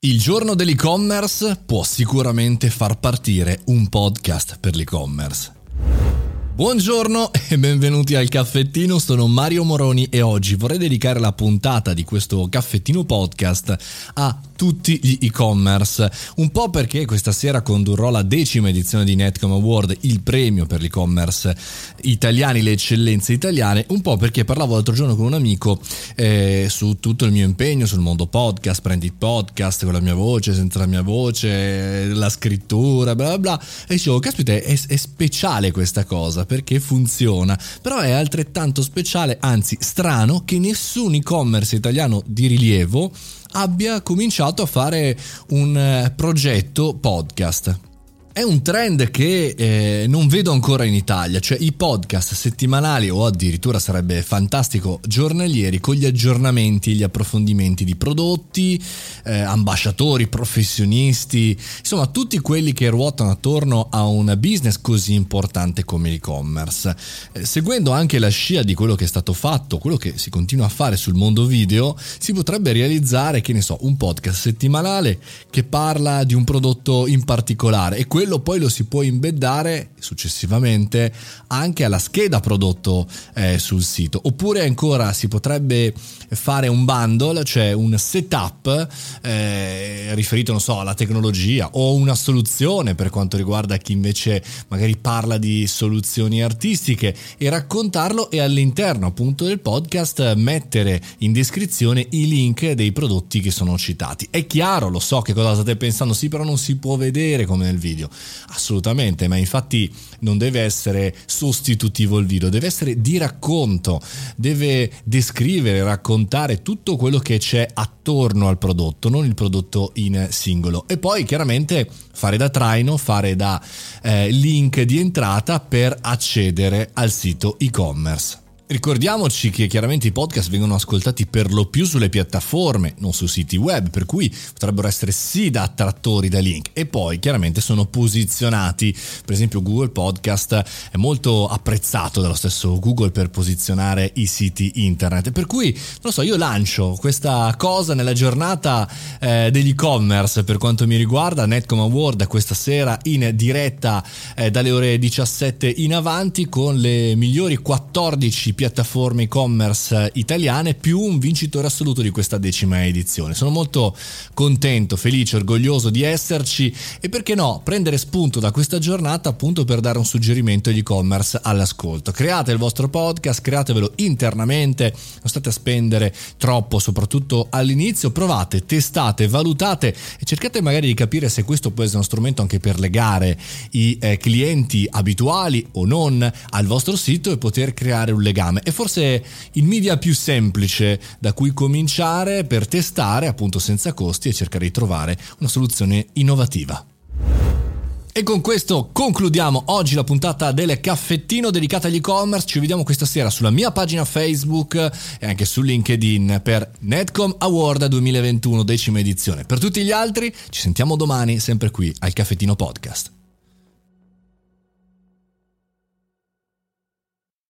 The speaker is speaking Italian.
Il giorno dell'e-commerce può sicuramente far partire un podcast per l'e-commerce. Buongiorno e benvenuti al caffettino, sono Mario Moroni e oggi vorrei dedicare la puntata di questo caffettino podcast a tutti gli e-commerce, un po' perché questa sera condurrò la decima edizione di Netcom Award, il premio per l'e-commerce italiani, le eccellenze italiane, un po' perché parlavo l'altro giorno con un amico eh, su tutto il mio impegno sul mondo podcast, prendi podcast con la mia voce, senza la mia voce, la scrittura, bla bla bla, e dicevo, caspita, è, è speciale questa cosa perché funziona, però è altrettanto speciale, anzi strano, che nessun e-commerce italiano di rilievo abbia cominciato a fare un eh, progetto podcast. È un trend che eh, non vedo ancora in Italia, cioè i podcast settimanali o addirittura sarebbe fantastico giornalieri con gli aggiornamenti, gli approfondimenti di prodotti, eh, ambasciatori, professionisti, insomma tutti quelli che ruotano attorno a un business così importante come l'e-commerce. Eh, seguendo anche la scia di quello che è stato fatto, quello che si continua a fare sul mondo video, si potrebbe realizzare, che ne so, un podcast settimanale che parla di un prodotto in particolare e quello quello poi lo si può imbeddare successivamente anche alla scheda prodotto eh, sul sito. Oppure ancora si potrebbe fare un bundle cioè un setup eh, riferito non so alla tecnologia o una soluzione per quanto riguarda chi invece magari parla di soluzioni artistiche e raccontarlo e all'interno appunto del podcast mettere in descrizione i link dei prodotti che sono citati. È chiaro lo so che cosa state pensando sì però non si può vedere come nel video Assolutamente, ma infatti non deve essere sostitutivo il video, deve essere di racconto, deve descrivere, raccontare tutto quello che c'è attorno al prodotto, non il prodotto in singolo. E poi chiaramente fare da traino, fare da eh, link di entrata per accedere al sito e-commerce. Ricordiamoci che chiaramente i podcast vengono ascoltati per lo più sulle piattaforme, non su siti web, per cui potrebbero essere sì da attrattori da link e poi chiaramente sono posizionati, per esempio Google Podcast è molto apprezzato dallo stesso Google per posizionare i siti internet, per cui non lo so, io lancio questa cosa nella giornata eh, degli e-commerce per quanto mi riguarda, Netcom Award questa sera in diretta eh, dalle ore 17 in avanti con le migliori 14 piattaforme e-commerce italiane più un vincitore assoluto di questa decima edizione. Sono molto contento, felice, orgoglioso di esserci e perché no, prendere spunto da questa giornata appunto per dare un suggerimento agli e-commerce all'ascolto. Create il vostro podcast, createvelo internamente, non state a spendere troppo, soprattutto all'inizio, provate, testate, valutate e cercate magari di capire se questo può essere uno strumento anche per legare i eh, clienti abituali o non al vostro sito e poter creare un legame legame. È forse il media più semplice da cui cominciare per testare appunto senza costi e cercare di trovare una soluzione innovativa. E con questo concludiamo oggi la puntata del caffettino dedicata agli e-commerce. Ci vediamo questa sera sulla mia pagina Facebook e anche su LinkedIn per Netcom Award 2021, decima edizione. Per tutti gli altri ci sentiamo domani sempre qui al Caffettino Podcast.